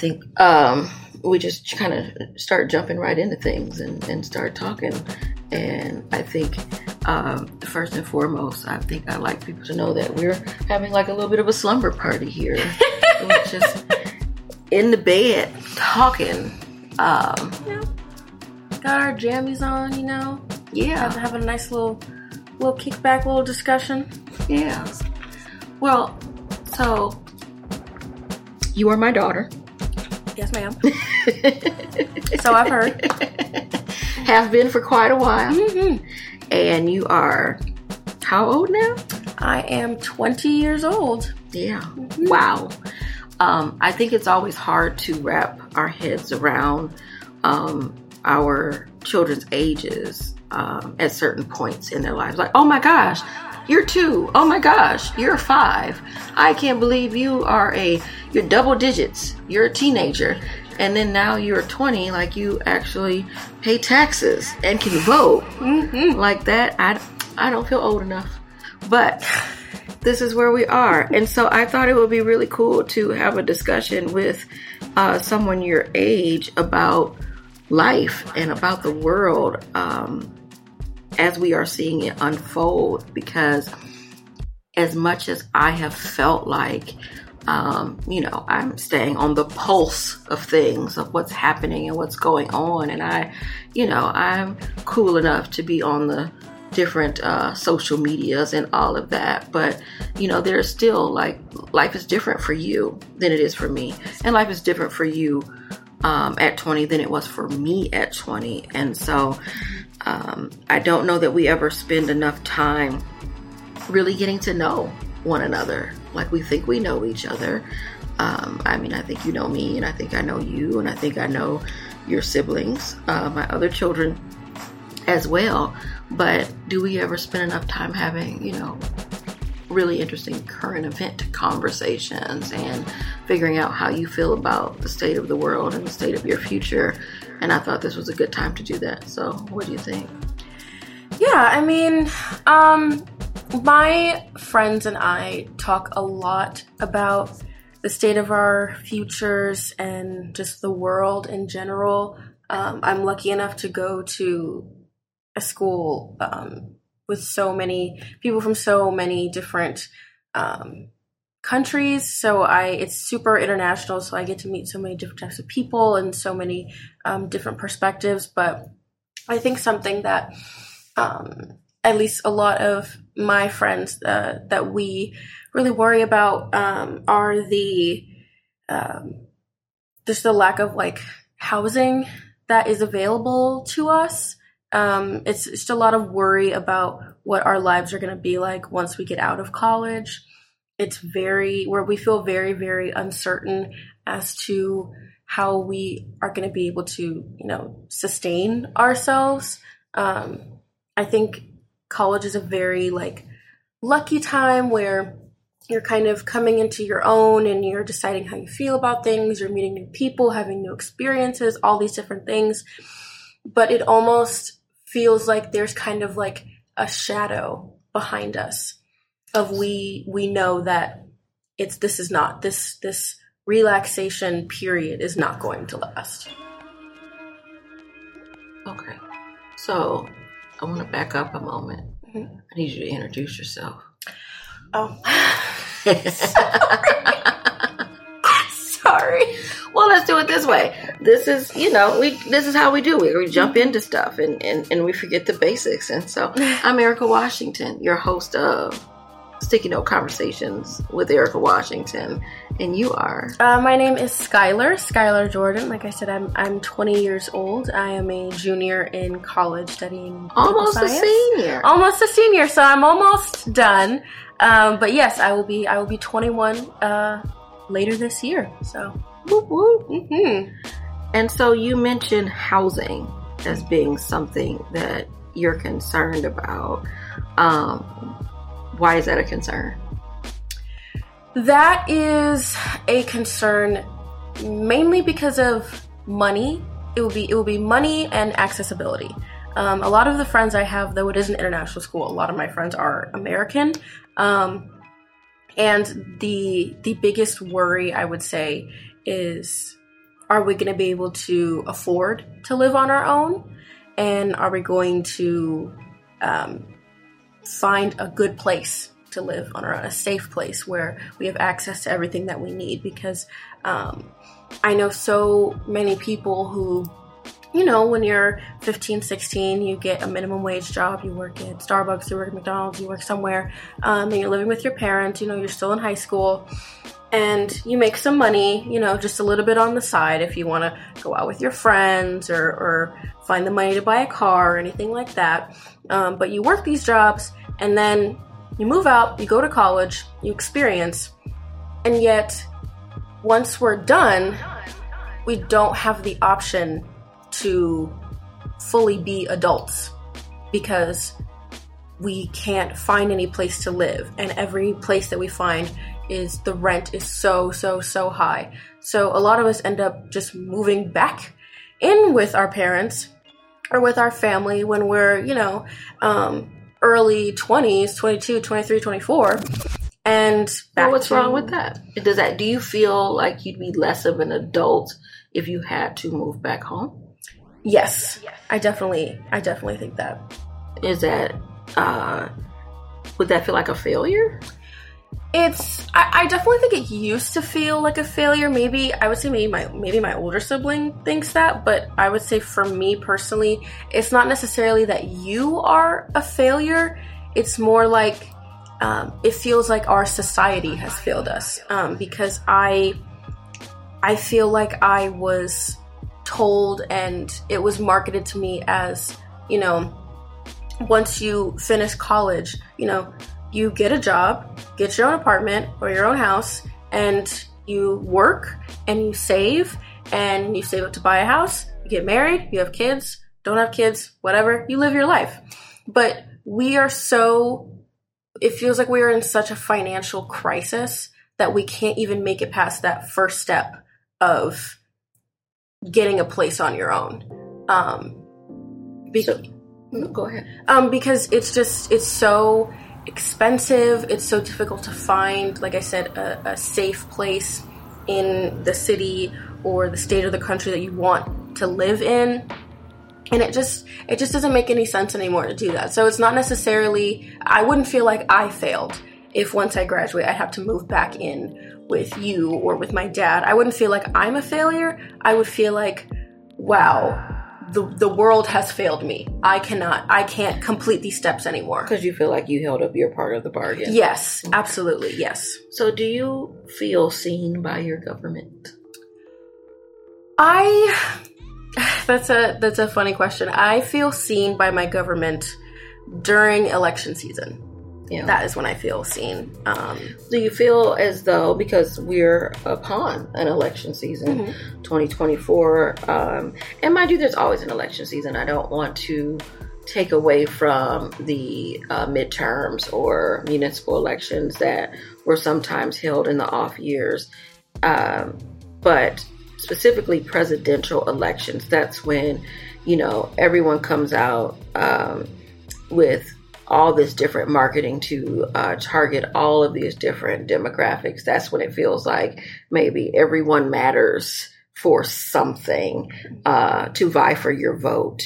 think um, we just kind of start jumping right into things and, and start talking. And I think um, first and foremost, I think I like people to know that we're having like a little bit of a slumber party here. we're just in the bed talking. Um, Yeah. Got our jammies on, you know. yeah, Have, a nice little little kickback, little discussion. yeah. Well, so you are my daughter. Yes, ma'am. so I've heard. Have been for quite a while. Mhm. And you are how old now? I am 20 years old. Yeah. Wow. Um, I think it's always hard to wrap our heads around um, our children's ages um, at certain points in their lives. Like, oh my gosh, you're two. Oh my gosh, you're five. I can't believe you are a you're double digits. You're a teenager, and then now you're 20. Like you actually pay taxes and can vote like that. I I don't feel old enough, but this is where we are. And so I thought it would be really cool to have a discussion with uh, someone your age about life and about the world um, as we are seeing it unfold. Because as much as I have felt like, um, you know, I'm staying on the pulse of things, of what's happening and what's going on. And I, you know, I'm cool enough to be on the different uh, social medias and all of that. But, you know, there's still like life is different for you than it is for me. And life is different for you um, at 20 than it was for me at 20. And so um, I don't know that we ever spend enough time really getting to know one another like we think we know each other. Um, I mean, I think you know me, and I think I know you, and I think I know your siblings, uh, my other children as well. But do we ever spend enough time having, you know, really interesting current event conversations and figuring out how you feel about the state of the world and the state of your future? And I thought this was a good time to do that. So, what do you think? Yeah, I mean, um, my friends and I talk a lot about the state of our futures and just the world in general. Um, I'm lucky enough to go to a school um, with so many people from so many different um, countries. So I, it's super international. So I get to meet so many different types of people and so many um, different perspectives. But I think something that um, at least a lot of my friends uh, that we really worry about um, are the um, just the lack of like housing that is available to us. Um, it's just a lot of worry about what our lives are going to be like once we get out of college. It's very where we feel very very uncertain as to how we are going to be able to you know sustain ourselves. Um, I think college is a very like lucky time where you're kind of coming into your own and you're deciding how you feel about things, you're meeting new people, having new experiences, all these different things. But it almost feels like there's kind of like a shadow behind us of we we know that it's this is not this this relaxation period is not going to last. Okay. So I want to back up a moment. Mhm. I need you to introduce yourself. Oh. Sorry. Well, let's do it this way. This is, you know, we this is how we do it. We jump into stuff and, and, and we forget the basics. And so I'm Erika Washington, your host of Sticky Note Conversations with Erika Washington. And you are Uh, my name is Skyylar, Skyylar Jordan. Like I said, I'm I'm 20 years old. I am a junior in college studying almost a senior. Almost a senior, so I'm almost done. Um, but yes, I will be I will be 21 uh, later this year. So, Whoop, whoop. mhm. And so you mentioned housing as being something that you're concerned about. Um, why is that a concern? that is a concern mainly because of money. It will be it will be money and accessibility. Um, a lot of the friends I have, though it is an international school, a lot of my friends are American, um, and the the biggest worry I would say is are we going to be able to afford to live on our own? And are we going to um, find a good place to live on a safe place where we have access to everything that we need? Because um, I know so many people who you know, when you're 15, 16, you get a minimum wage job, you work at Starbucks, you work at McDonald's, you work somewhere, um, and you're living with your parents, you know, you're still in high school, and you make some money, you know, just a little bit on the side if you want to go out with your friends or, or find the money to buy a car or anything like that. Um, but you work these jobs, and then you move out, you go to college, you experience, and yet once we're done, we don't have the option to fully be adults because we can't find any place to live and every place that we find is the rent is so so so high so a lot of us end up just moving back in with our parents or with our family when we're you know um, early 20s 22 23 24 and well, what's to, wrong with that does that do you feel like you'd be less of an adult if you had to move back home Yes, I definitely, I definitely think that. Is that, uh, would that feel like a failure? It's, I, I, definitely think it used to feel like a failure. Maybe, I would say maybe my, maybe my older sibling thinks that, but I would say for me personally, it's not necessarily that you are a failure. It's more like, um, it feels like our society has failed us. Um, because I, I feel like I was told and it was marketed to me as, you know, once you finish college, you know, you get a job, get your own apartment or your own house, and you work and you save and you save up to buy a house, you get married, you have kids, don't have kids, whatever, you live your life. But we are so, it feels like we are in such a financial crisis that we can't even make it past that first step of getting a place on your own. Um, be- so, go ahead. Um, because it's just it's so expensive. It's so difficult to find. Like I said, a, a safe place in the city or the state or the country that you want to live in and it just it just doesn't make any sense anymore to do that so it's not necessarily i wouldn't feel like i failed if once i graduate i have to move back in with you or with my dad, I wouldn't feel like I'm a failure. I would feel like, wow, the, the world has failed me. I cannot, I can't complete these steps anymore. Because you feel like you held up your part of the bargain. Yes, absolutely, yes. So, do you feel seen by your government? I, that's a that's a funny question. I feel seen by my government during election season. Yeah. That is when I feel seen. Um, Do you feel as though, because we're upon an election season, mm-hmm. 2024, um, and mind you, there's always an election season. I don't want to take away from the uh, midterms or municipal elections that were sometimes held in the off years. Um, but specifically presidential elections, that's when, you know, everyone comes out um, with all this different marketing to uh, target all of these different demographics, that's when it feels like maybe everyone matters for something uh, to vie for your vote.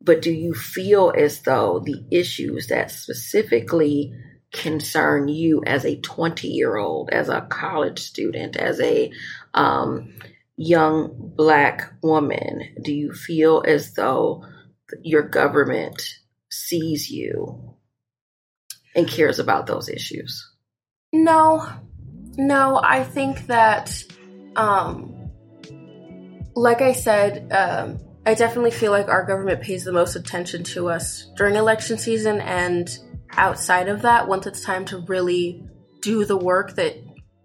But do you feel as though the issues that specifically concern you as a 20 year old, as a college student, as a um, young black woman, do you feel as though your government sees you and cares about those issues? No, no. I think that, um, like I said, um, I definitely feel like our government pays the most attention to us during election season and outside of that, once it's time to really do the work that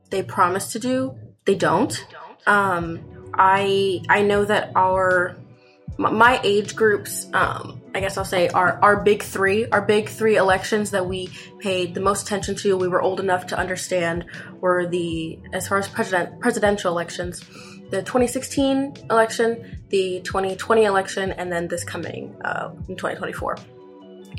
they promise to do, they don't. Um, I I know that our my age groups, um, I guess I'll say our, our big three, our big three elections that we paid the most attention to, we were old enough to understand were the, as far as president, presidential elections, the 2016 election, the 2020 election, and then this coming uh, in 2024.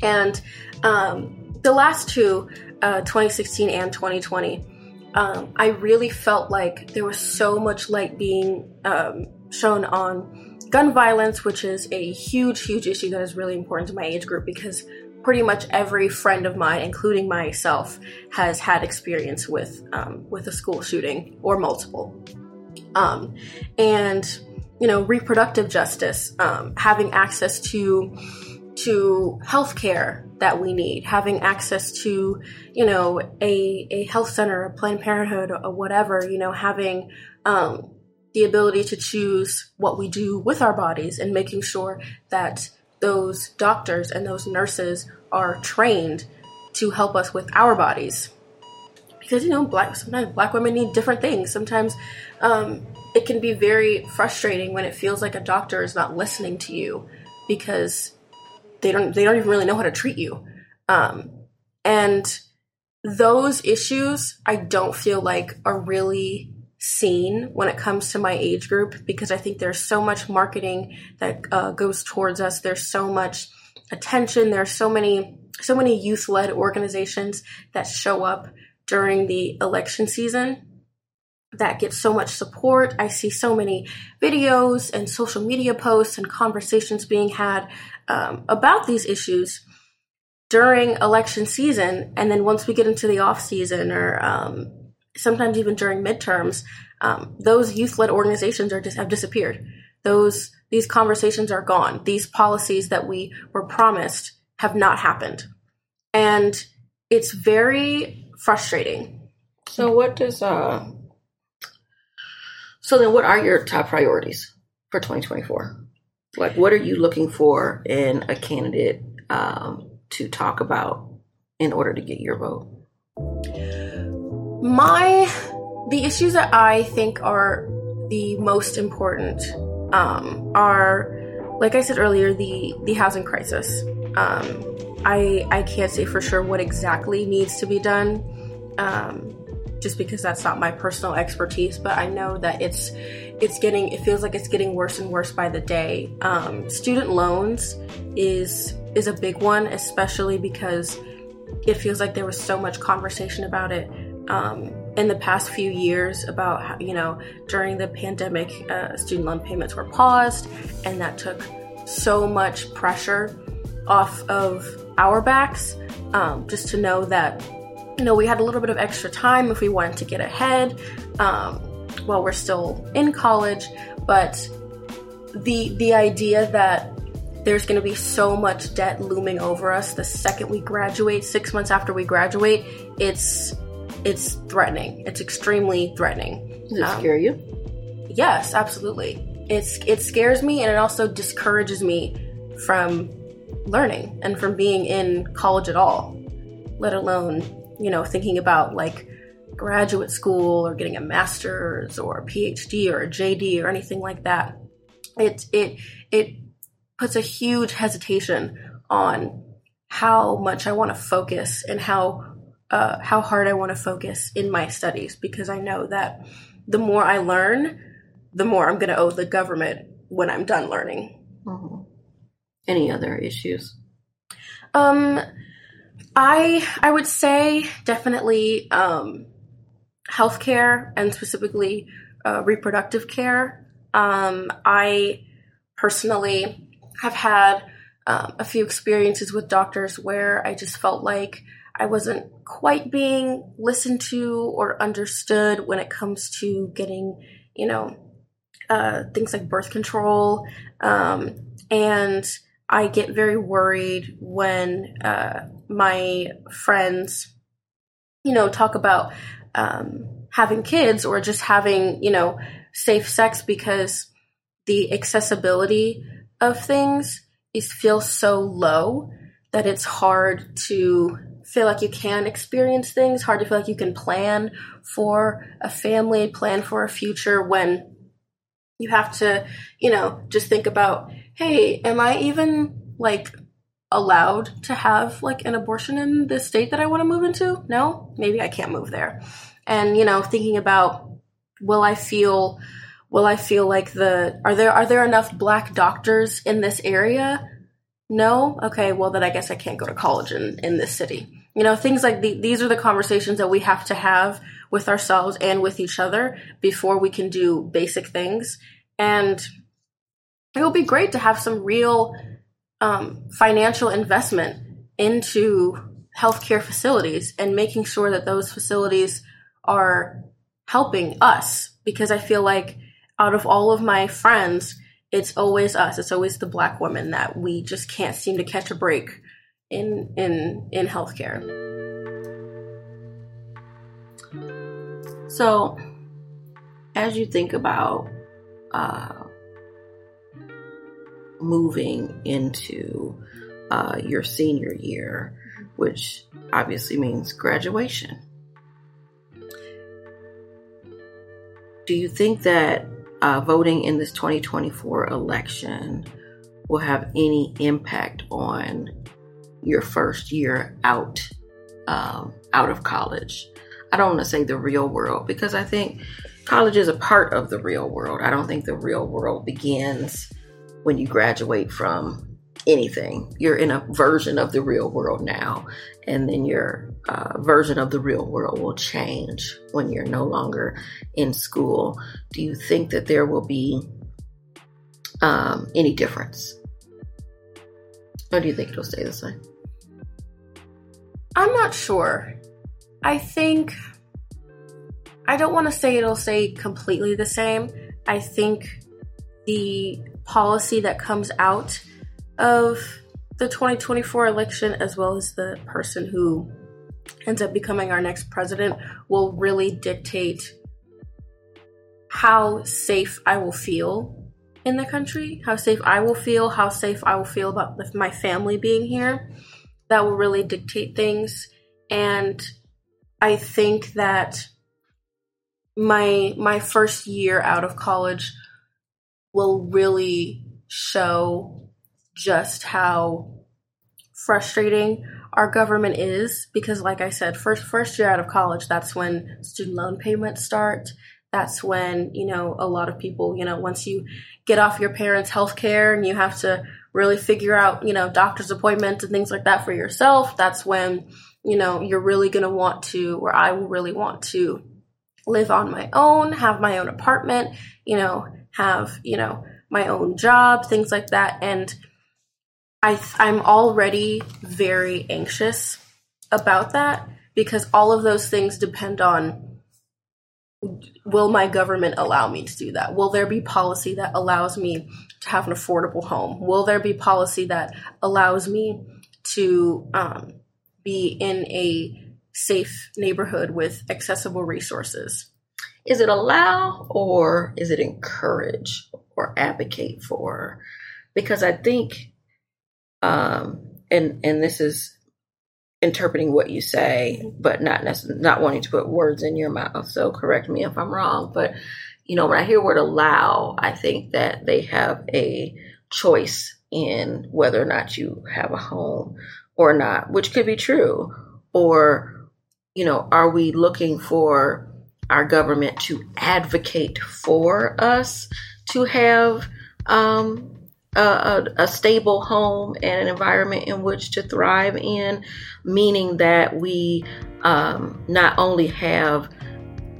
And um, the last two, uh, 2016 and 2020, um, I really felt like there was so much light being um, shown on gun violence, which is a huge, huge issue that is really important to my age group because pretty much every friend of mine, including myself, has had experience with um, with a school shooting or multiple. Um, and you know, reproductive justice, um, having access to to healthcare that we need, having access to, you know, a, a health center, a Planned Parenthood, or whatever, you know, having um, the ability to choose what we do with our bodies and making sure that those doctors and those nurses are trained to help us with our bodies. Because, you know, black sometimes black women need different things. Sometimes um, it can be very frustrating when it feels like a doctor is not listening to you because they don't they don't even really know how to treat you. Um, and those issues I don't feel like are really seen when it comes to my age group because I think there's so much marketing that uh, goes towards us. There's so much attention. There's so many so many youth led organizations that show up during the election season that get so much support. I see so many videos and social media posts and conversations being had um, about these issues during election season. And then once we get into the off season or um, sometimes even during midterms, um, those youth led organizations are just have disappeared. Those these conversations are gone. These policies that we were promised have not happened. And it's very frustrating. So what does uh so then what are your top priorities for 2024? Like, what are you looking for in a candidate um, to talk about in order to get your vote? My the issues that I think are the most important um, are, like I said earlier, the the housing crisis. Um, I I can't say for sure what exactly needs to be done, um, just because that's not my personal expertise. But I know that it's it's getting it feels like it's getting worse and worse by the day. Um, student loans is is a big one, especially because it feels like there was so much conversation about it um, in the past few years about how you know during the pandemic uh, student loan payments were paused and that took so much pressure off of our backs um, just to know that you know we had a little bit of extra time if we wanted to get ahead um, while we're still in college, but the the idea that there's going to be so much debt looming over us the second we graduate, six months after we graduate, it's it's threatening. It's extremely threatening. Does it um, scare you? Yes, absolutely. It's it scares me and it also discourages me from learning and from being in college at all, let alone you know thinking about like graduate school or getting a master's or a PhD or a JD or anything like that. It it it puts a huge hesitation on how much I want to focus and how uh, how hard I want to focus in my studies because I know that the more I learn, the more I'm going to owe the government when I'm done learning. Mm-hmm. Any other issues? Um, I I would say definitely um, healthcare and specifically uh, reproductive care. Um, I personally have had um, a few experiences with doctors where I just felt like I wasn't quite being listened to or understood when it comes to getting, you know, uh, things like birth control. Um, and I get very worried when uh, my friends, you know, talk about um, having kids or just having, you know, safe sex because the accessibility of things is feels so low that it's hard to feel like you can experience things, hard to feel like you can plan for a family, plan for a future when you have to, you know, just think about, hey, am I even like allowed to have like an abortion in the state that I want to move into? No, maybe I can't move there. And you know, thinking about will I feel will I feel like the are there are there enough black doctors in this area? No? Okay, well then I guess I can't go to college in, in this city. You know, things like the, these are the conversations that we have to have with ourselves and with each other before we can do basic things. And it will be great to have some real um, financial investment into healthcare facilities and making sure that those facilities are helping us because I feel like out of all of my friends, it's always us. It's always the black women that we just can't seem to catch a break in in in healthcare. So, as you think about uh, moving into uh, your senior year, which obviously means graduation. Do you think that uh, voting in this 2024 election will have any impact on your first year out um, out of college? I don't want to say the real world because I think college is a part of the real world. I don't think the real world begins when you graduate from anything. You're in a version of the real world now, and then your uh, version of the real world will change when you're no longer in school. Do you think that there will be um, any difference? Or do you think it'll stay the same? I'm not sure. I think I don't want to say it'll stay completely the same. I think the policy that comes out of the 2024 election, as well as the person who ends up becoming our next president, will really dictate how safe I will feel in the country, how safe I will feel, how safe I will feel about my family being here. That will really dictate things. And I think that my my first year out of college will really show just how frustrating our government is because like I said first first year out of college that's when student loan payments start that's when you know a lot of people you know once you get off your parents health care and you have to really figure out you know doctor's appointments and things like that for yourself that's when you know you're really going to want to or I will really want to live on my own have my own apartment you know have you know my own job, things like that. And I, I'm already very anxious about that because all of those things depend on will my government allow me to do that? Will there be policy that allows me to have an affordable home? Will there be policy that allows me to um, be in a safe neighborhood with accessible resources? Is it allow or is it encourage? or advocate for because I think um, and and this is interpreting what you say but not not wanting to put words in your mouth. So correct me if I'm wrong but you know when I hear word allow I think that they have a choice in whether or not you have a home or not which could be true. Or you know are we looking for our government to advocate for us to have um, a, a, stable home and an environment in which to thrive in, meaning that we um, not only have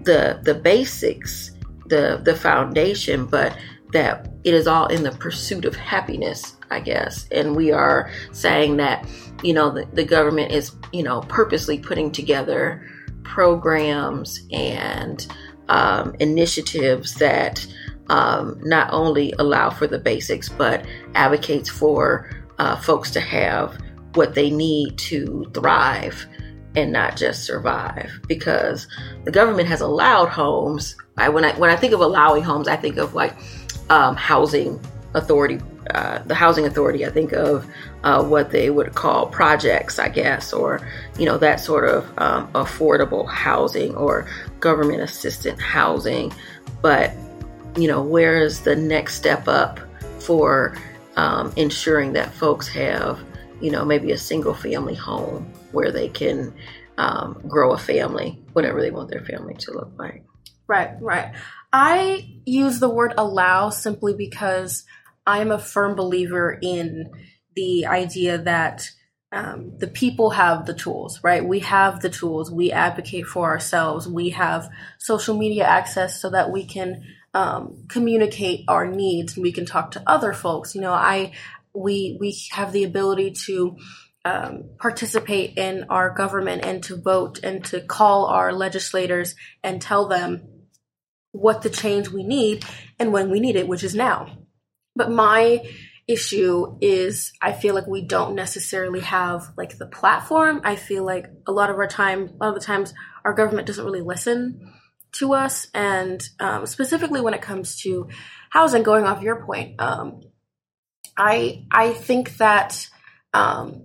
the the basics, the the foundation, but that it is all in the pursuit of happiness, I guess. And we are saying that, you know, the, the government is, you know, purposely putting together programs and um, initiatives that um, not only allow for the basics, but advocates for uh, folks to have what they need to thrive and not just survive. Because the government has allowed homes. I, when I when I think of allowing homes, I think of like um, housing authority, uh, the housing authority. I think of uh, what they would call projects, I guess, or you know that sort of um, affordable housing or government assistant housing. But you know, where is the next step up for um, ensuring that folks have, you know, maybe a single family home where they can um, grow a family, whatever they want their family to look like. Right, right. I use the word allow simply because I'm a firm believer in the idea that um, the people have the tools, right? We have the tools. We advocate for ourselves. We have social media access so that we can um, communicate our needs and we can talk to other folks. You know, I we we have the ability to um, participate in our government and to vote and to call our legislators and tell them what the change we need and when we need it, which is now. But my issue is I feel like we don't necessarily have like the platform. I feel like a lot of our time, a lot of the times, our government doesn't really listen to us, and um, specifically when it comes to housing. Going off your point, um, I I think that um,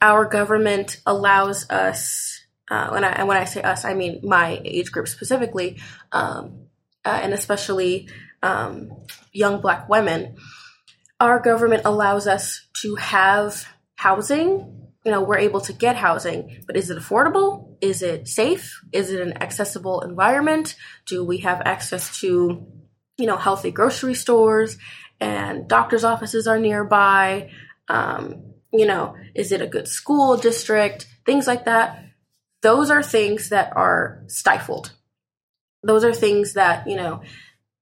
our government allows us. Uh, when I, and when I say us, I mean my age group specifically, um, uh, and especially um, young Black women our government allows us to have housing. You know, we're able to get housing, but is it affordable? Is it safe? Is it an accessible environment? Do we have access to, you know, healthy grocery stores and doctor's offices are nearby? Um, you know, is it a good school district? Things like that. Those are things that are stifled. Those are things that, you know,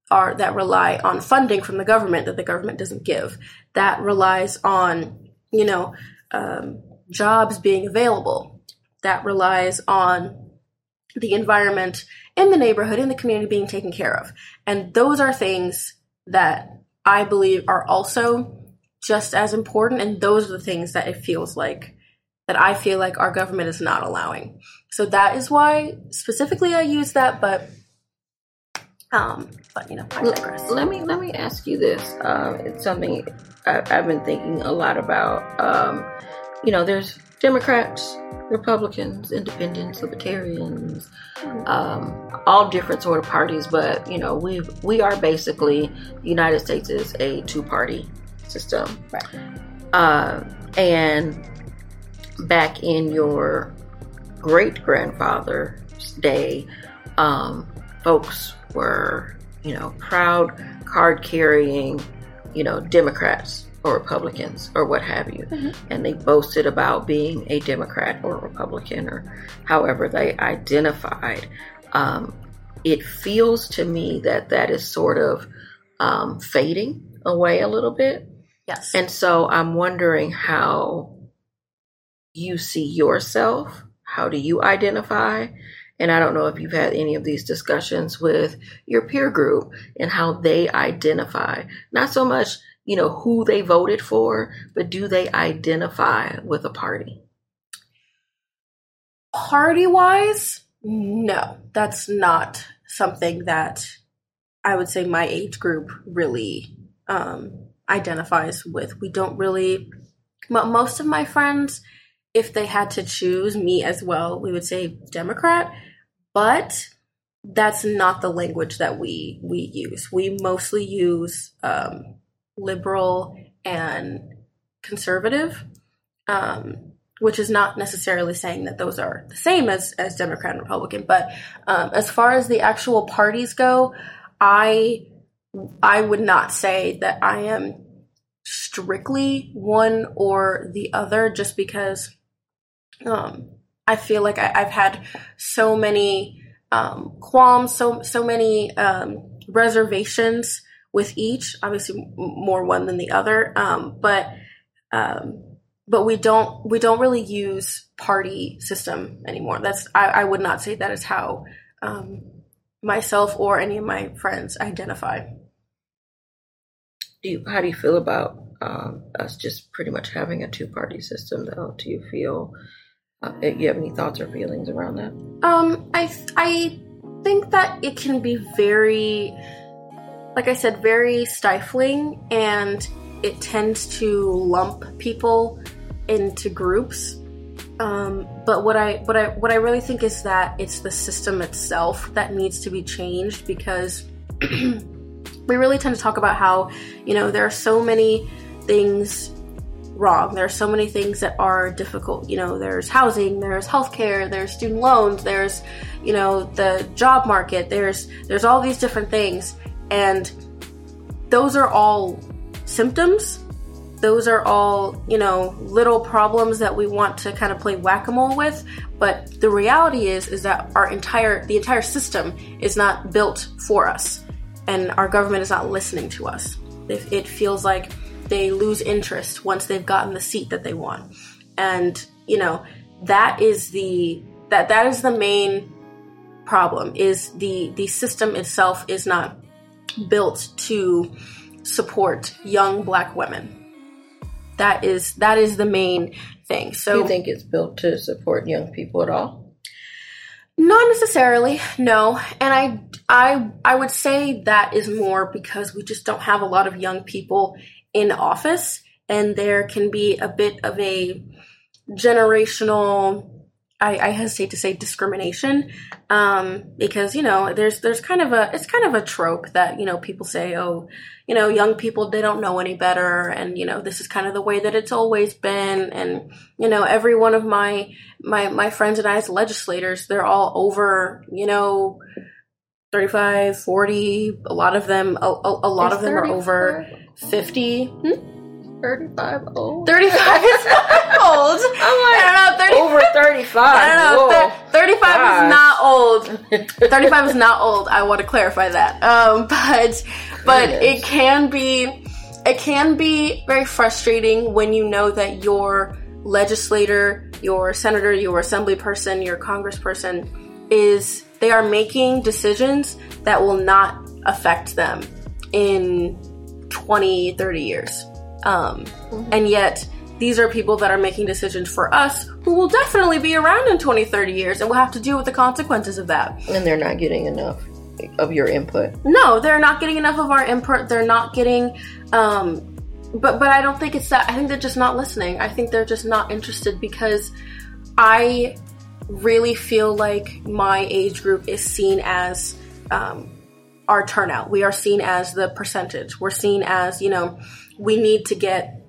are that rely on funding from the government that the government doesn't give. That relies on, you know, um, jobs being available. That relies on the environment in the neighborhood, in the community being taken care of. And those are things that I believe are also just as important. And those are the things that it feels like that I feel like our government is not allowing. So that is why specifically I use that, but um, but you know, I digress. Let me let me ask you this. Um, it's something I, have been thinking a lot about. Um, you know, there's Democrats, Republicans, Independents, Libertarians, um, all different sort of parties. But you know, we we are basically the United States is a two party system, right? Uh, and back in your great grandfather's day, um, folks were, you know, proud card carrying, you know, Democrats or Republicans or what have you. Mm-hmm. And they boasted about being a Democrat or Republican or however they identified. Um, it feels to me that that is sort of um, fading away a little bit. Yes. And so I'm wondering how you see yourself. How do you identify? And I don't know if you've had any of these discussions with your peer group and how they identify, not so much, you know, who they voted for, but do they identify with a party? Party wise, no, that's not something that I would say my age group really um, identifies with. We don't really, most of my friends, if they had to choose me as well, we would say Democrat but that's not the language that we we use. We mostly use um, liberal and conservative, um, which is not necessarily saying that those are the same as as Democrat and Republican. But um, as far as the actual parties go, I I would not say that I am strictly one or the other, just because um, I feel like I, have had so many um, qualms, so so many um, reservations with each. Obviously, more one than the other, um, but um, but we don't we don't really use party system anymore. That's I, I would not say that is how um, myself or any of my friends identify. Do you, how do you feel about um, us just pretty much having a two party system? Though, do you feel uh, you have any thoughts or feelings around that? Um, I I think that it can be very, like I said, very stifling, and it tends to lump people into groups. Um, but what I what I what I really think is that it's the system itself that needs to be changed because we really tend to talk about how you know there are so many things wrong. There are so many things that are difficult. You know, there's housing, there's healthcare, there's student loans, there's, you know, the job market, there's there's all these different things and those are all symptoms those are all, you know, little problems that we want to kind of play whack-a-mole with, but the reality is is that our entire the entire system is not built for us and our government is not listening to us. It, it feels like they lose interest once they've gotten the seat that they want. And, you know, that is the that that is the main problem is the the system itself is not built to support young black women. That is that is the main thing. So Do you think it's built to support young people at all? Not necessarily, no. And I I I would say that is more because we just don't have a lot of young people in office and there can be a bit of a generational I, I hesitate to say discrimination um, because you know there's there's kind of a it's kind of a trope that you know people say oh you know young people they don't know any better and you know this is kind of the way that it's always been and you know every one of my my my friends and I as legislators they're all over you know 35 40 a lot of them a, a, a lot of them are over 50 hmm? 35 old. 35 is not old I don't know 30, Over 35. I don't know. Whoa. 35 Gosh. is not old. 35 is not old. I want to clarify that. Um, but but It it, is. can be it can be very frustrating when you know that your legislator, your senator, your assembly person, your congressperson is they are making decisions that will not affect them in 20, 30 years. Um, And yet, these are people that are making decisions for us who will definitely be around in 20, 30 years and will have to deal with the consequences of that. And they're not getting enough of your input. No, they're not getting enough of our input. They're not getting, um, but but I don't think it's that. I think they're just not listening. I think they're just not interested because I really feel like my age group is seen as um, our turnout. We are seen as the percentage. We're seen as you know we need to get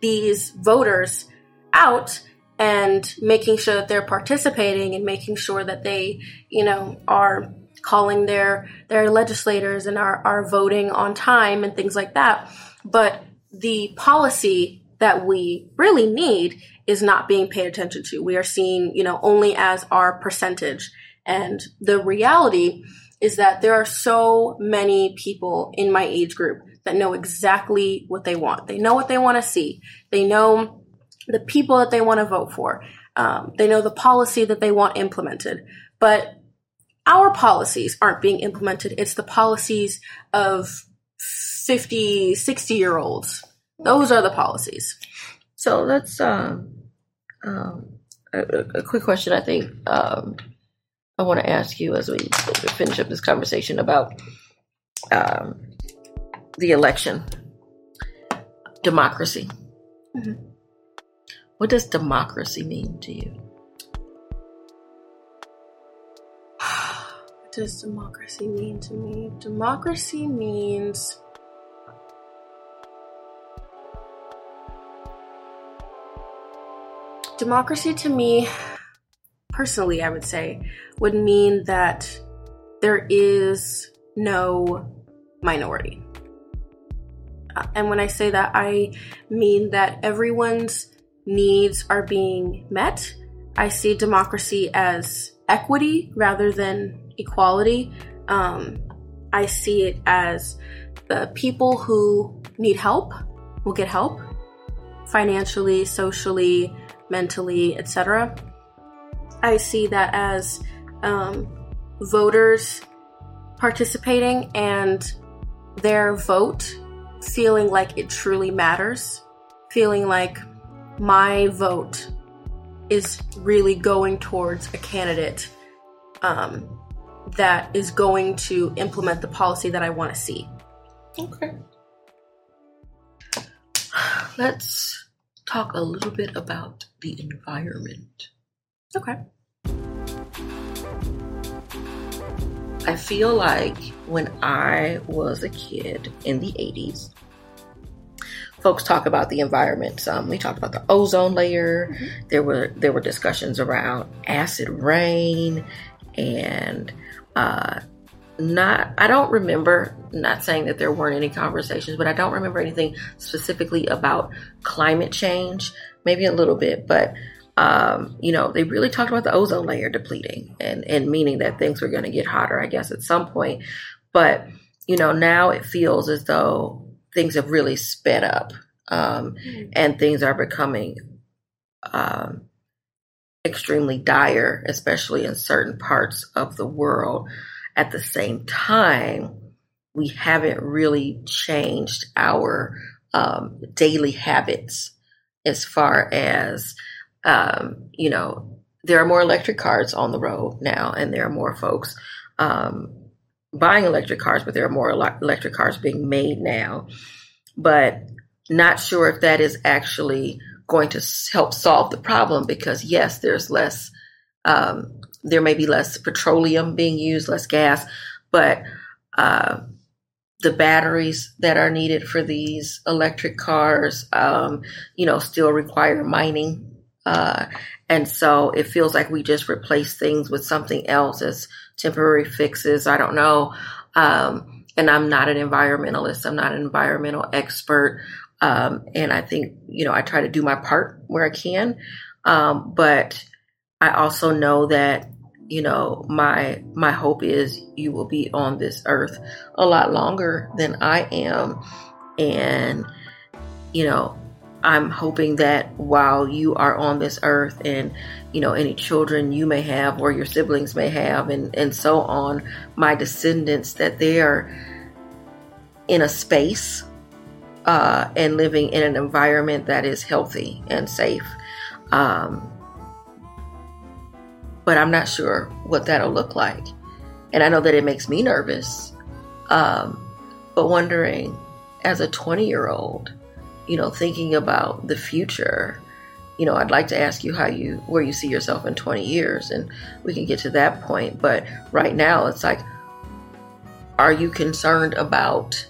these voters out and making sure that they're participating and making sure that they you know are calling their their legislators and are, are voting on time and things like that. But the policy that we really need is not being paid attention to. We are seen you know only as our percentage. And the reality is that there are so many people in my age group that know exactly what they want they know what they want to see they know the people that they want to vote for um, they know the policy that they want implemented but our policies aren't being implemented. It's the policies of 50, 60 year olds. Those are the policies. So let's um, um, a, a quick question. I think um, I want to ask you as we finish up this conversation about um, the election, democracy. Mhm. What does democracy mean to you? What does democracy mean to me? Democracy means democracy to me personally i would say would mean that there is no minority and when i say that i mean that everyone's needs are being met. I see democracy as equity rather than equality. Um, i see it as the people who need help will get help financially socially mentally etc i see that as um, voters participating and their vote feeling like it truly matters feeling like my vote is really going towards a candidate um, that is going to implement the policy that I want to see. Okay. Let's talk a little bit about the environment. Okay. I feel like when I was a kid in the 80s, folks talk about the environment. Um, we talked about the ozone layer. There were there were discussions around acid rain and uh, not I don't remember not saying that there weren't any conversations, but I don't remember anything specifically about climate change. Maybe a little bit, but um, you know, they really talked about the ozone layer depleting and and meaning that things were going to get hotter, I guess, at some point. But you know, now it feels as though things have really sped up, um, mm-hmm. and things are becoming um, extremely dire, especially in certain parts of the world. At the same time, we haven't really changed our um, daily habits as far as, um, you know, there are more electric cars on the road now, and there are more folks um, buying electric cars, but there are more electric cars being made now. But not sure if that is actually going to help solve the problem because, yes, there's less um, there may be less petroleum being used, less gas, but uh, the batteries that are needed for these electric cars, um, you know, still require mining. Uh, and so it feels like we just replace things with something else as temporary fixes. I don't know. Um, and I'm not an environmentalist. I'm not an environmental expert. Um, and I think, you know, I try to do my part where I can. Um, but I also know that you know my my hope is you will be on this earth a lot longer than I am and you know I'm hoping that while you are on this earth and you know any children you may have or your siblings may have and and so on my descendants that they are in a space uh, and living in an environment that is healthy and safe um, but I'm not sure what that'll look like. And I know that it makes me nervous. Um, but wondering, as a 20 year old, you know, thinking about the future, you know, I'd like to ask you how you, where you see yourself in 20 years, and we can get to that point. But right now, it's like, are you concerned about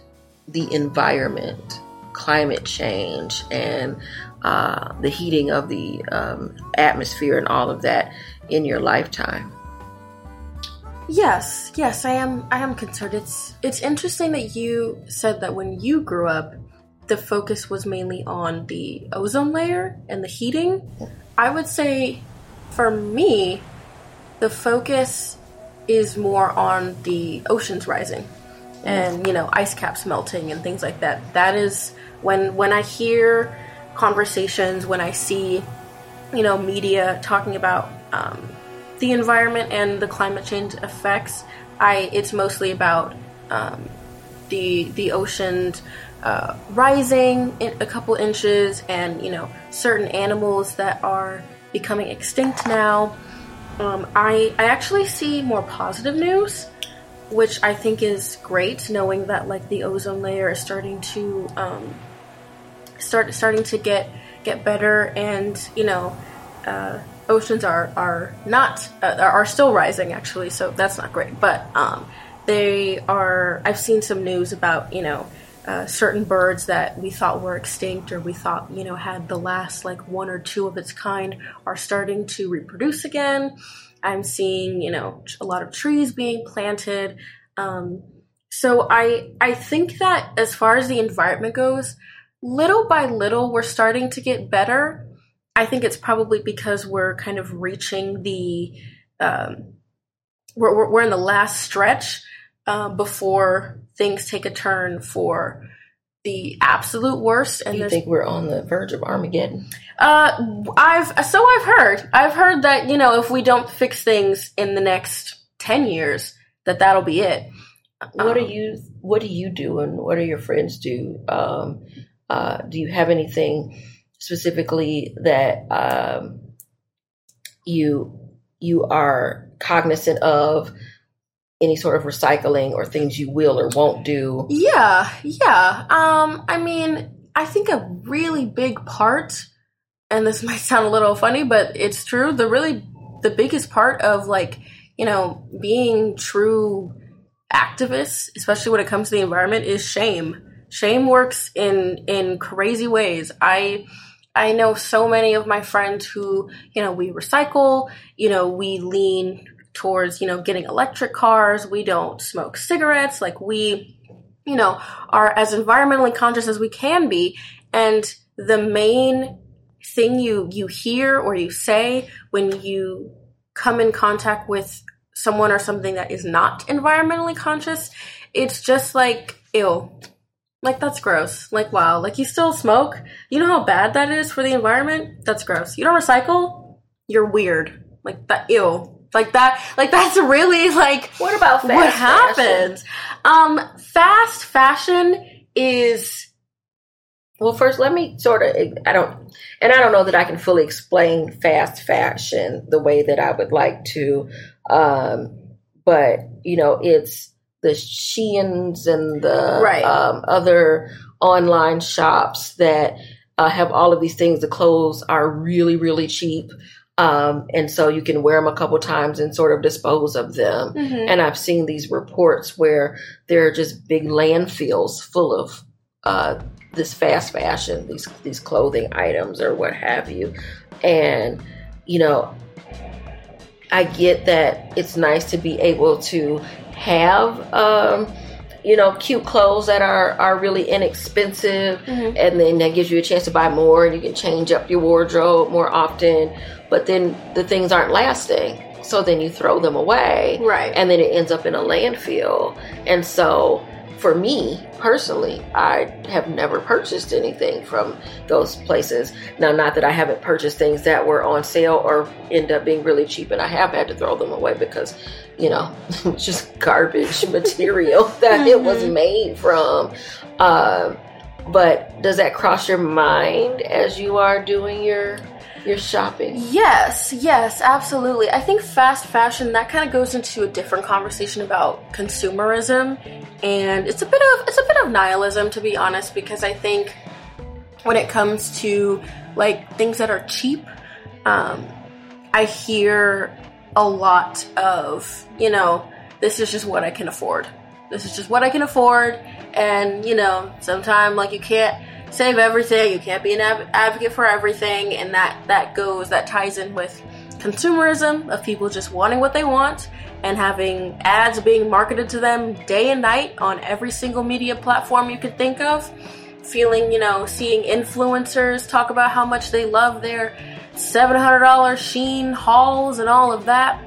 the environment, climate change, and uh, the heating of the um, atmosphere and all of that in your lifetime. Yes, yes, I am. I am concerned. It's it's interesting that you said that when you grew up, the focus was mainly on the ozone layer and the heating. I would say, for me, the focus is more on the oceans rising and you know ice caps melting and things like that. That is when when I hear conversations, when I see you know media talking about um, the environment and the climate change effects, I it's mostly about um, the the oceans uh, rising a couple inches, and you know certain animals that are becoming extinct now. Um, I I actually see more positive news, which I think is great, knowing that like the ozone layer is starting to um, start starting to get get better, and you know. Uh, oceans are are not uh, are still rising actually, so that's not great. But um, they are. I've seen some news about you know uh, certain birds that we thought were extinct or we thought you know had the last like one or two of its kind are starting to reproduce again. I'm seeing you know a lot of trees being planted. Um, so I I think that as far as the environment goes, little by little we're starting to get better I think it's probably because we're kind of reaching the um, we're, we're in the last stretch uh, before things take a turn for the absolute worst. And you think we're on the verge of Armageddon? Uh, I've so I've heard. I've heard that you know if we don't fix things in the next ten years, that that'll be it. What um, do you What do you do, and what do your friends do? Um, uh, do you have anything? specifically that um, you you are cognizant of any sort of recycling or things you will or won't do. Yeah, yeah. Um, I mean, I think a really big part, and this might sound a little funny, but it's true. The really the biggest part of like you know being true activists, especially when it comes to the environment, is shame. Shame works in in crazy ways. I I know so many of my friends who, you know, we recycle, you know, we lean towards, you know, getting electric cars. We don't smoke cigarettes. Like we, you know, are as environmentally conscious as we can be. And the main thing you you hear or you say when you come in contact with someone or something that is not environmentally conscious, it's just like ew. Like that's gross. Like wow, like you still smoke? You know how bad that is for the environment? That's gross. You don't recycle? You're weird. Like that ew. Like that like that's really like What about fast what happens. Um fast fashion is Well, first, let me sort of, I don't, and I don't know that I can fully explain fast fashion the way that I would like to. Um, but, you know, it's the Sheins and the Right. um, other online shops that uh, have all of these things. The clothes are really, really cheap. Um, and so you can wear them a couple times and sort of dispose of them. And I've seen these reports where there are just big landfills full of uh, this fast fashion, these these clothing items or what have you. And you know, I get that it's nice to be able to have um, you know cute clothes that are are really inexpensive, mm-hmm. and then that gives you a chance to buy more, and you can change up your wardrobe more often. But then the things aren't lasting. So then you throw them away Right. and then it ends up in a landfill. And so, for me personally, I have never purchased anything from those places. Now, not that I haven't purchased things that were on sale or end up being really cheap, and I have had to throw them away because, you know, it's just garbage material that it was made from. Um, but does that cross your mind as you are doing your your shopping? Yes, yes, absolutely. I think fast fashion that kind of goes into a different conversation about consumerism and it's a bit of it's a bit of nihilism to be honest because I think when it comes to like things that are cheap, um, I hear a lot of, you know, this is just what I can afford. This is just what I can afford and, you know, sometimes like you can't save everything. You can't be an ab- advocate for everything, and that that goes that ties in with consumerism of people just wanting what they want and having ads being marketed to them day and night on every single media platform you could think of. Feeling, you know, seeing influencers talk about how much they love their $700 Shein hauls and all of that.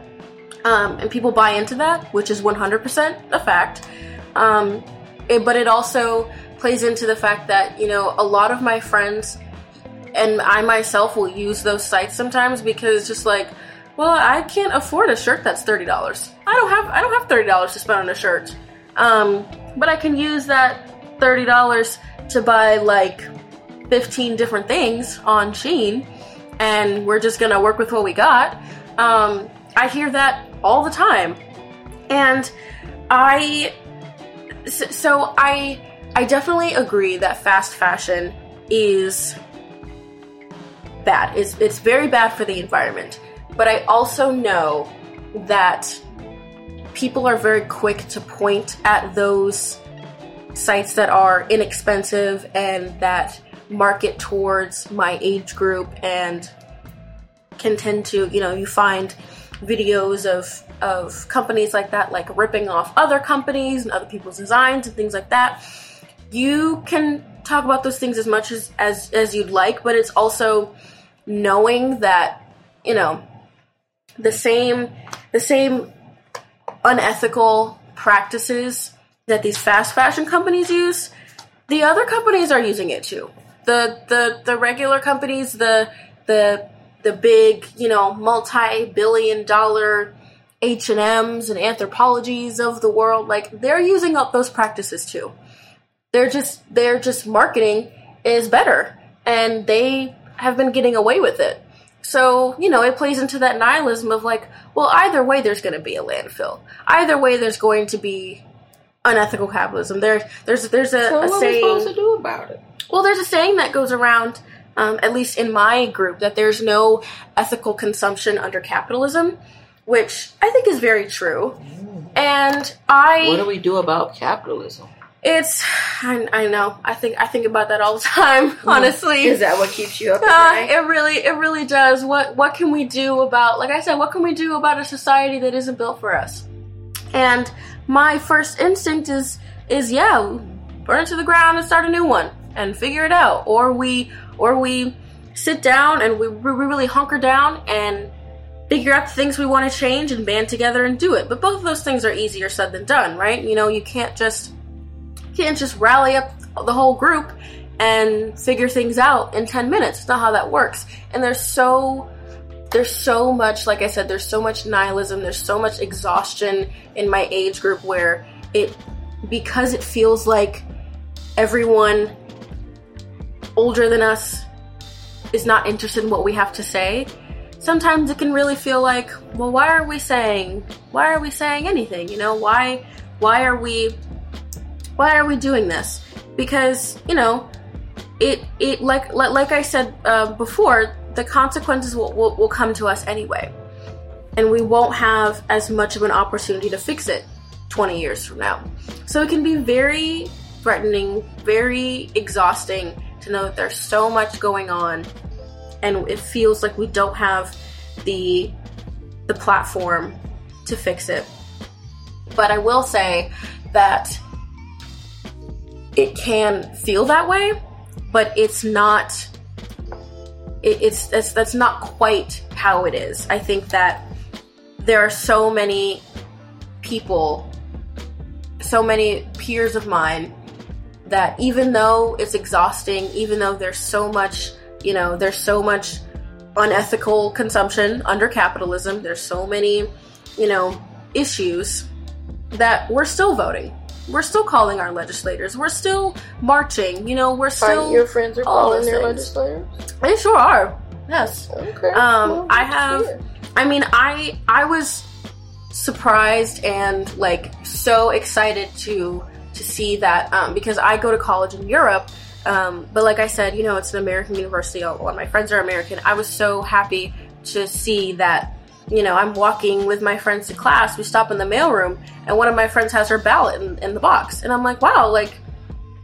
Um, and people buy into that, which is 100% a fact. Um, it, but it also plays into the fact that you know a lot of my friends and I myself will use those sites sometimes because it's just like, well, I can't afford a shirt that's thirty dollars. I don't have I don't have thirty dollars to spend on a shirt, um, but I can use that thirty dollars to buy like fifteen different things on Shein, and we're just gonna work with what we got. Um, I hear that all the time, and I so I I definitely agree that fast fashion is bad. It's it's very bad for the environment. But I also know that people are very quick to point at those sites that are inexpensive and that market towards my age group and can tend to, you know, you find videos of of companies like that like ripping off other companies and other people's designs and things like that. You can talk about those things as much as as, as you'd like, but it's also knowing that, you know, the same the same unethical practices that these fast fashion companies use, the other companies are using it too. The the the regular companies, the the the big, you know, multi-billion dollar H&Ms and anthropologies of the world, like they're using up those practices too. They're just they're just marketing is better and they have been getting away with it. So, you know, it plays into that nihilism of like, well, either way there's going to be a landfill. Either way there's going to be unethical capitalism. There there's there's a, So a what are we saying supposed to do about it? well, there's a saying that goes around, um, at least in my group, that there's no ethical consumption under capitalism, which I think is very true. And I What do we do about capitalism? It's I, I know. I think I think about that all the time, honestly. Is that what keeps you up at Uh, night? it really it really does. What what can we do about like I said, what can we do about a society that isn't built for us? And my first instinct is is yeah, burn it to the ground and start a new one and figure it out. Or we or we sit down and we, we really hunker down and figure out the things we want to change and band together and do it. But both of those things are easier said than done, right? You know, you can't just can't just rally up the whole group and figure things out in 10 minutes. It's not how that works. And there's so there's so much like I said, there's so much nihilism, there's so much exhaustion in my age group where it because it feels like everyone older than us is not interested in what we have to say. Sometimes it can really feel like, well, why are we saying why are we saying anything? You know, why why are we why are we doing this? Because you know, it it like like, like I said uh, before, the consequences will, will will come to us anyway, and we won't have as much of an opportunity to fix it 20 years from now. So it can be very threatening, very exhausting to know that there's so much going on, and it feels like we don't have the the platform to fix it. But I will say that it can feel that way, but it's not. It, it's that's that's not quite how it is. I think that there are so many people, so many peers of mine that even though it's exhausting, even though there's so much, you know, there's so much unethical consumption under capitalism, there's so many, you know, issues that we're still voting. We're still calling our legislators. We're still marching. You know, we're still. your friends are all calling their things. legislators? They sure are. Yes. Okay. Um, well, I have. I mean, I I was surprised and like so excited to to see that um, because I go to college in Europe. Um, but like I said, you know, it's an American university. A lot of my friends are American. I was so happy to see that. You know, I'm walking with my friends to class. We stop in the mailroom, and one of my friends has her ballot in, in the box, and I'm like, "Wow, like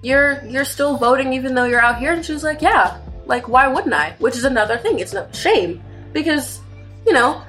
you're you're still voting even though you're out here." And she was like, "Yeah, like why wouldn't I?" Which is another thing. It's no shame because you know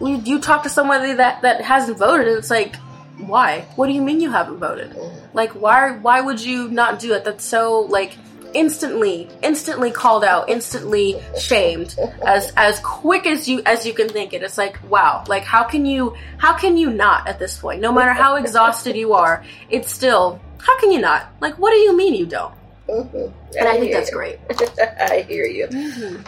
you, you talk to somebody that that hasn't voted and it's like why what do you mean you haven't voted mm-hmm. like why why would you not do it that's so like instantly instantly called out instantly shamed as as quick as you as you can think it it's like wow like how can you how can you not at this point no matter how exhausted you are it's still how can you not like what do you mean you don't Mhm. and i think that's you. great I hear you.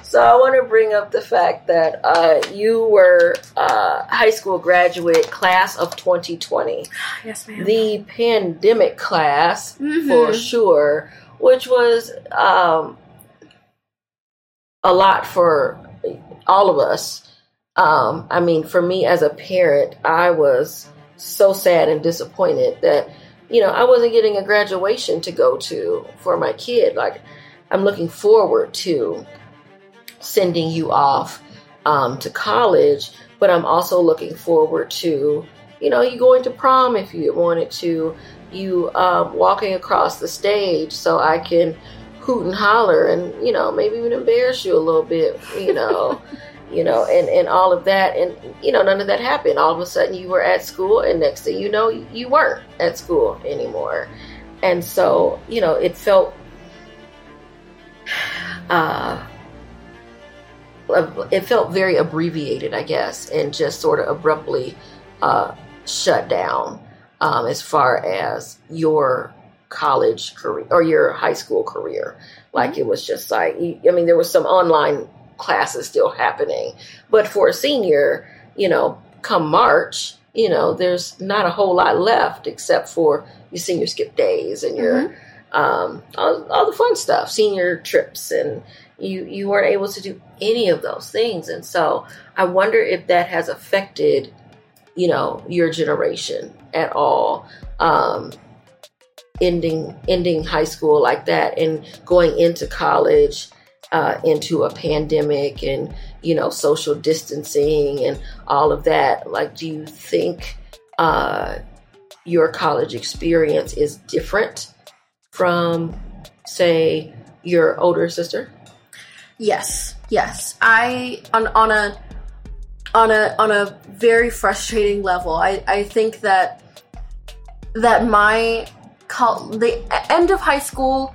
So I want to bring up the fact that uh, you were uh, high school graduate class of 2020, yes ma'am the pandemic class Mhm. for sure, which was um, a lot for all of us. Um, I mean, for me as a parent, I was so sad and disappointed that you know I wasn't getting a graduation to go to for my kid. Like, I'm looking forward to sending you off um, to college, but I'm also looking forward to you know you going to prom if you wanted to, you um, walking across the stage so I can hoot and holler and you know maybe even embarrass you a little bit, you know. you know, and, and all of that. And, you know, none of that happened. All of a sudden you were at school, and next thing you know, you weren't at school anymore. And so, you know, it felt, uh, it felt very abbreviated, I guess, and just sort of abruptly uh, shut down um, as far as your college career or your high school career. Like it was just like, I mean, there was some online classes still happening. But for a senior, you know, come March, you know, there's not a whole lot left except for your senior skip days and your um, all, all the fun stuff, senior trips, and you you weren't able to do any of those things. And so I wonder if that has affected, you know, your generation at all. Um, ending ending high school like that and going into college uh, into a pandemic and you know social distancing and all of that like do you think uh, your college experience is different from, say, your older sister? Yes, yes. I on on a on a on a very frustrating level. I I think that that my col- the end of high school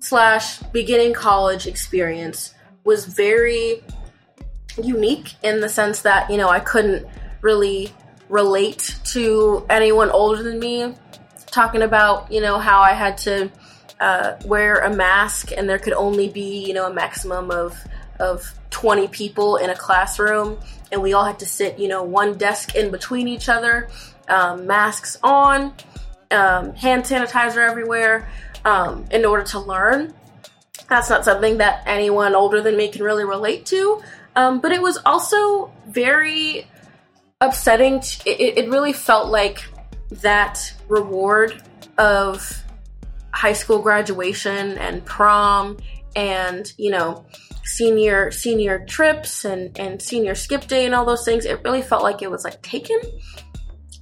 slash beginning college experience was very unique in the sense that you know I couldn't really relate to anyone older than me talking about you know how I had to uh, wear a mask and there could only be you know a maximum of of 20 people in a classroom and we all had to sit you know one desk in between each other um, masks on um, hand sanitizer everywhere um, in order to learn that's not something that anyone older than me can really relate to um, but it was also very upsetting. It, it really felt like that reward of high school graduation and prom and you know senior senior trips and and senior skip day and all those things it really felt like it was like taken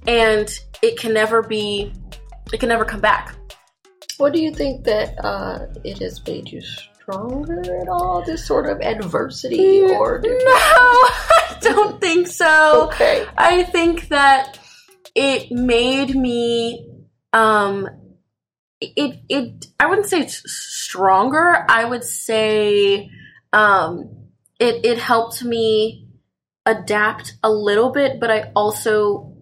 and it can never be it can never come back what do you think that uh, it has made you stronger at all? This sort of adversity, or no? I don't think so. Okay, I think that it made me um it it I wouldn't say it's stronger. I would say um it it helped me adapt a little bit, but I also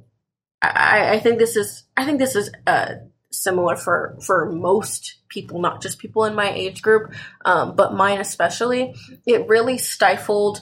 I, I think this is I think this is uh similar for for most people, not just people in my age group, um, but mine especially. It really stifled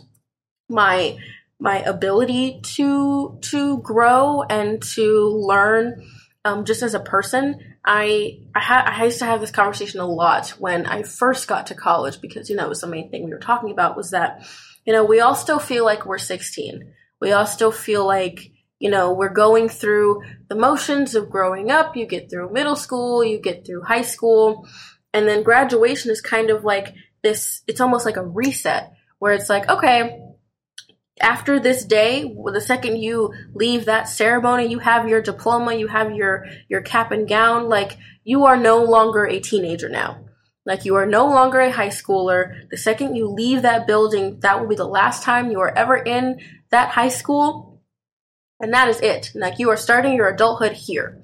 my my ability to to grow and to learn um, just as a person. I I, ha- I used to have this conversation a lot when I first got to college because you know it was the main thing we were talking about was that you know we all still feel like we're 16. We all still feel like you know, we're going through the motions of growing up. You get through middle school, you get through high school, and then graduation is kind of like this, it's almost like a reset where it's like, okay, after this day, the second you leave that ceremony, you have your diploma, you have your, your cap and gown, like you are no longer a teenager now. Like you are no longer a high schooler. The second you leave that building, that will be the last time you are ever in that high school and that is it. Like you are starting your adulthood here.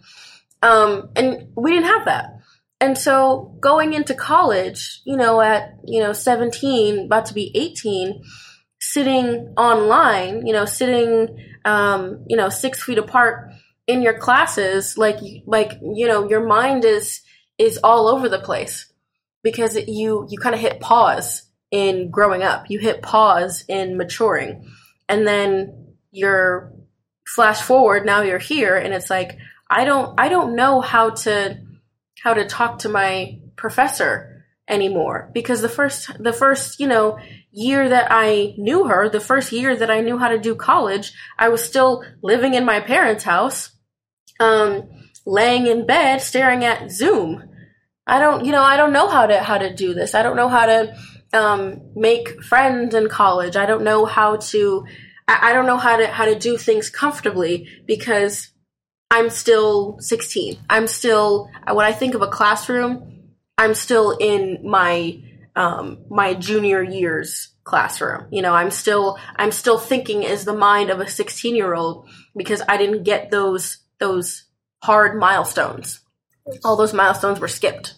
Um, and we didn't have that. And so going into college, you know, at, you know, 17, about to be 18, sitting online, you know, sitting, um, you know, six feet apart in your classes, like, like, you know, your mind is, is all over the place because you, you kind of hit pause in growing up. You hit pause in maturing. And then you're flash forward now you're here and it's like i don't i don't know how to how to talk to my professor anymore. Because the first the first you know year that i knew her the first year that i knew how to do college i was still living in my parents house um laying in bed staring at zoom. I don't you know i don't know how to how to do this. I don't know how to um, make friends in college. I don't know how to I, don't know how to how to do things comfortably because I'm still 16. I'm still when I think of a classroom, I'm still in my um, my junior year's classroom. You know, I'm still I'm still thinking as the mind of a 16 year old because I didn't get those those hard milestones. All those milestones were skipped.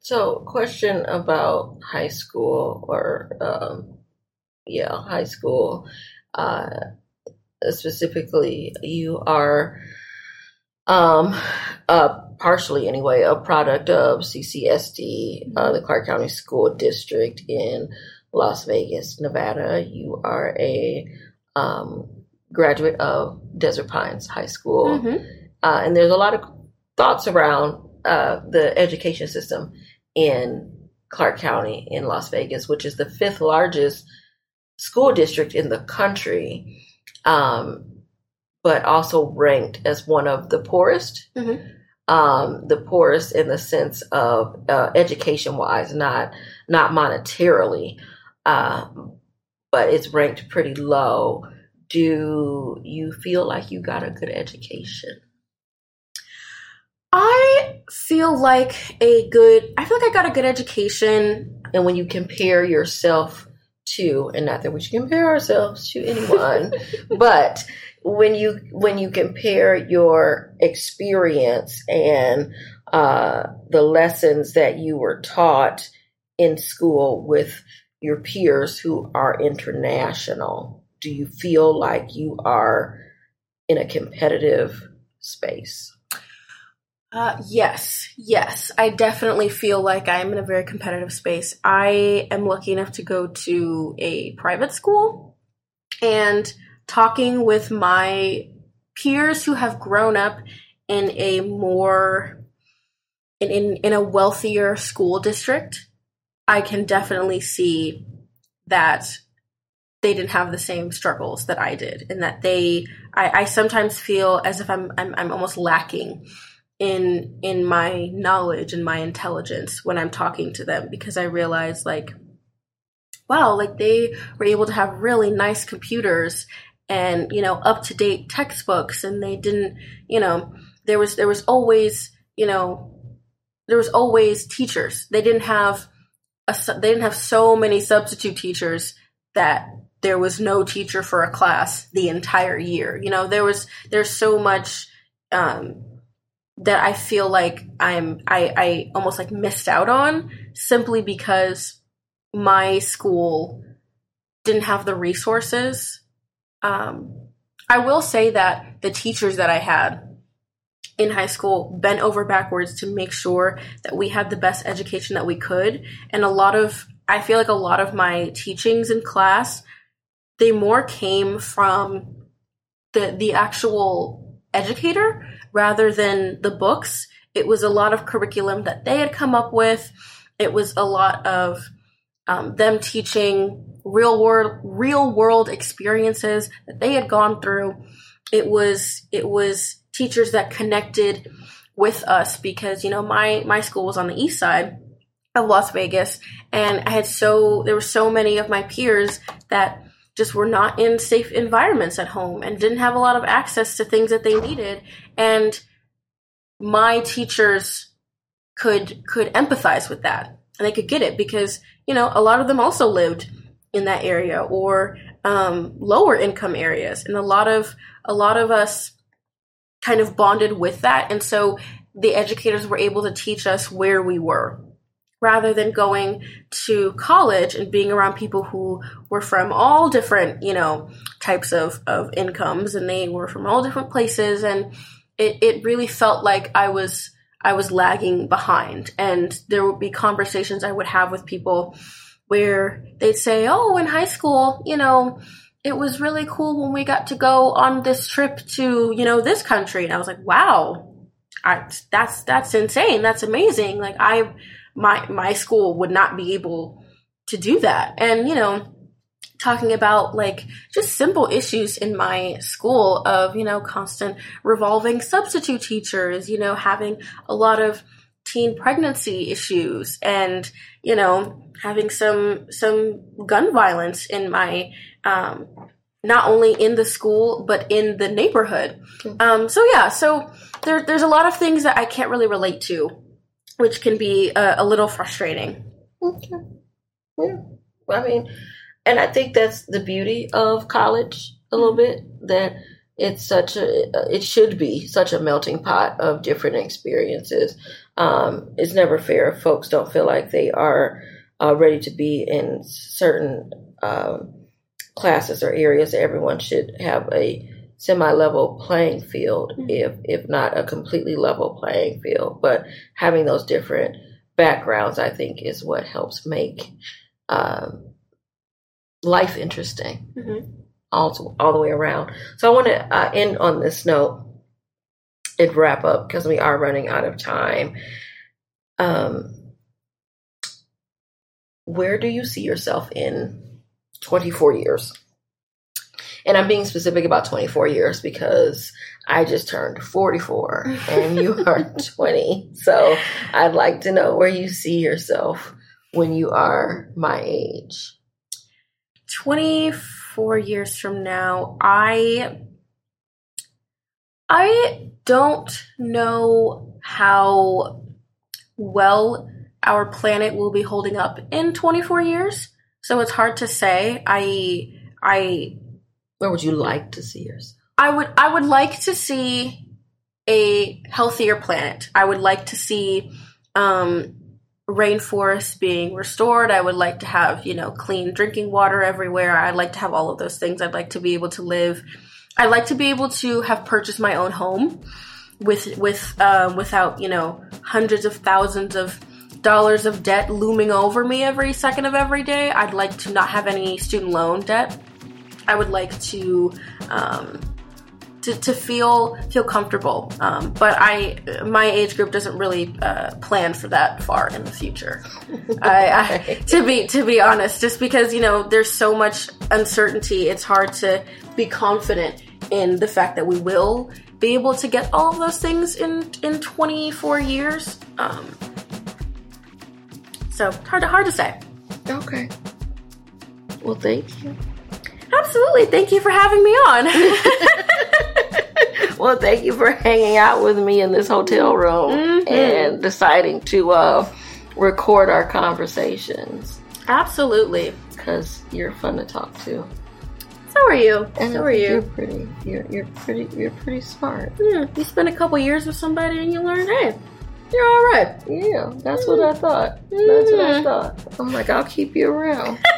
So, question about high school or um, yeah, high school uh, specifically, you are um, uh, partially anyway a product of CCSD, uh, the Clark County School District in Las Vegas, Nevada. You are a um, graduate of Desert Pines High School, mm-hmm. uh, and there's a lot of thoughts around uh, the education system in Clark County in Las Vegas, which is the fifth largest school district in the country, um, but also ranked as one of the poorest. Mm-hmm. Um, the poorest in the sense of uh, education wise, not not monetarily, uh, but it's ranked pretty low. Do you feel like you got a good education? I feel like a good, I feel like I got a good education. And when you compare yourself to, and not that we should compare ourselves to anyone, but when you when you compare your experience and uh, the lessons that you were taught in school with your peers who are international, do you feel like you are in a competitive space? Uh, yes, yes. I definitely feel like I'm in a very competitive space. I am lucky enough to go to a private school and talking with my peers who have grown up in a more in, in, in a wealthier school district, I can definitely see that they didn't have the same struggles that I did, and that they I, I sometimes feel as if I'm, I'm I'm almost lacking in in my knowledge and my intelligence when I'm talking to them because I realize like wow like they were able to have really nice computers and you know up to date textbooks and they didn't you know there was there was always you know there was always teachers. They didn't have a, they didn't have so many substitute teachers that there was no teacher for a class the entire year. You know there was there's so much um that I feel like I'm I, I almost like missed out on simply because my school didn't have the resources. Um, I will say that the teachers that I had in high school bent over backwards to make sure that we had the best education that we could. And a lot of, I feel like a lot of my teachings in class, they more came from the, the actual educator rather than the books. It was a lot of curriculum that they had come up with. It was a lot of um, them teaching real world real world experiences that they had gone through. It was it was teachers that connected with us because you know my my school was on the east side of Las Vegas and I had so there were so many of my peers that just were not in safe environments at home and didn't have a lot of access to things that they needed. And my teachers could could empathize with that. And they could get it because you know a lot of them also lived in that area or um, lower income areas. And a lot of a lot of us kind of bonded with that. And so the educators were able to teach us where we were rather than going to college and being around people who were from all different, you know, types of, of incomes and they were from all different places and it, it really felt like I was I was lagging behind and there would be conversations I would have with people where they'd say, Oh, in high school, you know, it was really cool when we got to go on this trip to, you know, this country. And I was like, wow, I, that's, that's insane. That's amazing. Like I, my my school would not be able to do that. And you know, talking about like just simple issues in my school of you know constant revolving substitute teachers, you know, having a lot of teen pregnancy issues and you know having some some gun violence in my um not only in the school but in the neighborhood. Um so yeah so there there's a lot of things that I can't really relate to which can be a, a little frustrating. Okay. Yeah. I mean, and I think that's the beauty of college a little bit that it's such a it should be such a melting pot of different experiences. Um, it's never fair if folks don't feel like they are uh, ready to be in certain um, classes or areas. Everyone should have a semi-level playing field mm-hmm. if if not a completely level playing field but having those different backgrounds i think is what helps make um, life interesting mm-hmm. all, to, all the way around so i want to uh, end on this note and wrap up because we are running out of time um, where do you see yourself in 24 years and I'm being specific about 24 years because I just turned 44 and you are 20. So I'd like to know where you see yourself when you are my age. 24 years from now, I I don't know how well our planet will be holding up in 24 years. So it's hard to say. I I where would you like to see yourself? I would I would like to see a healthier planet. I would like to see um, rainforests being restored. I would like to have, you know, clean drinking water everywhere. I'd like to have all of those things. I'd like to be able to live. I'd like to be able to have purchased my own home with with uh, without, you know, hundreds of thousands of dollars of debt looming over me every second of every day. I'd like to not have any student loan debt. I would like to um, to, to feel feel comfortable. Um, but I my age group doesn't really uh, plan for that far in the future. I, I, to be to be honest, just because you know there's so much uncertainty, it's hard to be confident in the fact that we will be able to get all of those things in in 24 years. Um, so hard to hard to say. Okay. Well, thank you. Absolutely. Thank you for having me on. well, thank you for hanging out with me in this hotel room mm-hmm. and deciding to uh, record our conversations. Absolutely. Because you're fun to talk to. So are you. And so are you. You're pretty. You're, you're pretty. You're pretty smart. Yeah. You spend a couple years with somebody and you learn, hey, you're all right. Yeah, that's mm. what I thought. That's what I mm-hmm. thought. I'm like, I'll keep you around.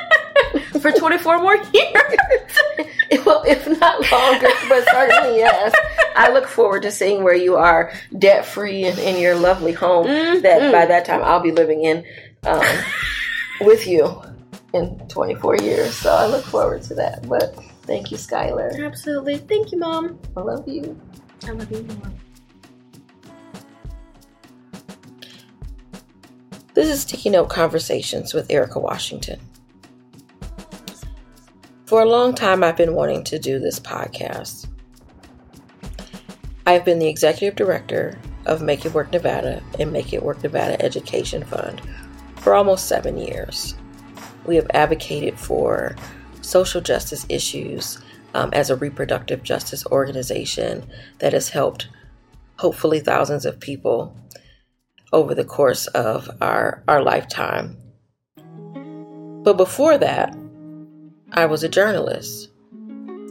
for 24 more years. well, if not longer, but certainly yes. I look forward to seeing where you are debt free and in your lovely home. Mm-hmm. That by that time I'll be living in um, with you in 24 years. So I look forward to that. But thank you, Skyylar. Absolutely. Thank you, Mom. I love you. I love you, Mom. This is Sticky Note Conversations with Erika Washington. For a long time, I've been wanting to do this podcast. I've been the executive director of Make It Work Nevada and Make It Work Nevada Education Fund for almost seven years. We have advocated for social justice issues um, as a reproductive justice organization that has helped hopefully thousands of people over the course of our, our lifetime. But before that, I was a journalist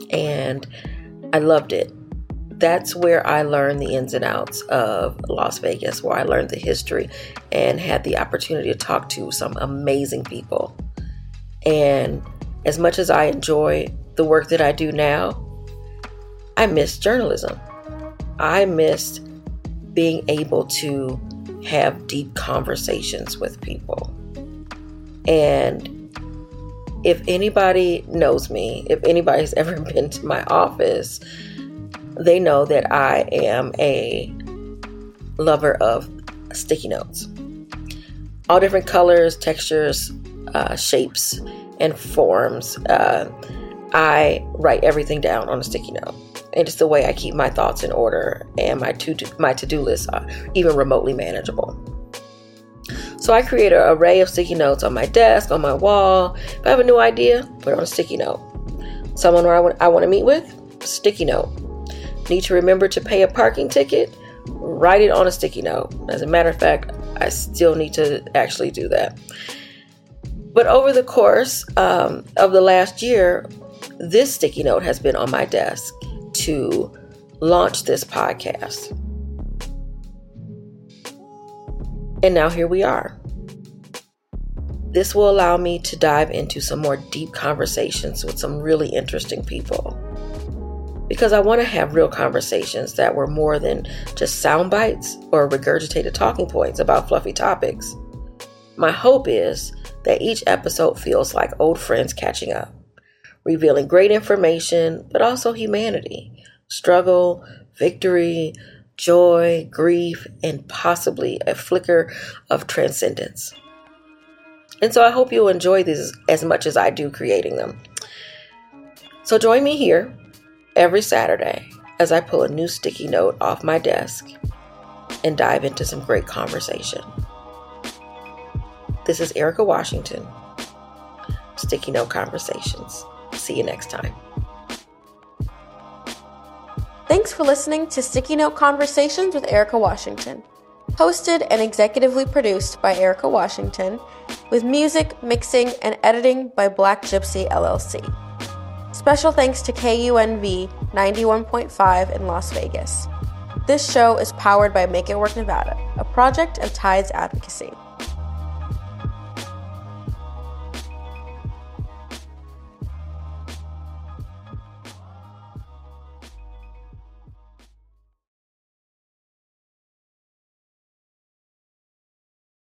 and I loved it. That's where I learned the ins and outs of Las Vegas, where I learned the history and had the opportunity to talk to some amazing people. And as much as I enjoy the work that I do now, I miss journalism. I missed being able to have deep conversations with people. And if anybody knows me, if anybody's ever been to my office, they know that I am a lover of sticky notes. All different colors, textures, uh, shapes, and forms. Uh, I write everything down on a sticky note. And it's the way I keep my thoughts in order and my to my to do list even remotely manageable. So I create an array of sticky notes on my desk, on my wall. If I have a new idea, put it on a sticky note. Someone I want, I want to meet with, sticky note. Need to remember to pay a parking ticket, write it on a sticky note. As a matter of fact, I still need to actually do that. But over the course um, of the last year, this sticky note has been on my desk to launch this podcast. And now here we are. This will allow me to dive into some more deep conversations with some really interesting people. Because I want to have real conversations that were more than just sound bites or regurgitated talking points about fluffy topics. My hope is that each episode feels like old friends catching up, revealing great information, but also humanity, struggle, victory, joy, grief, and possibly a flicker of transcendence. And so I hope you'll enjoy these as much as I do creating them. So join me here every Saturday as I pull a new sticky note off my desk and dive into some great conversation. This is Erika Washington, Sticky Note Conversations. See you next time. Thanks for listening to Sticky Note Conversations with Erika Washington. Hosted and executively produced by Erika Washington, with music, mixing, and editing by Black Gypsy LLC. Special thanks to KUNV 91.5 in Las Vegas. This show is powered by Make It Work Nevada, a project of Tides Advocacy.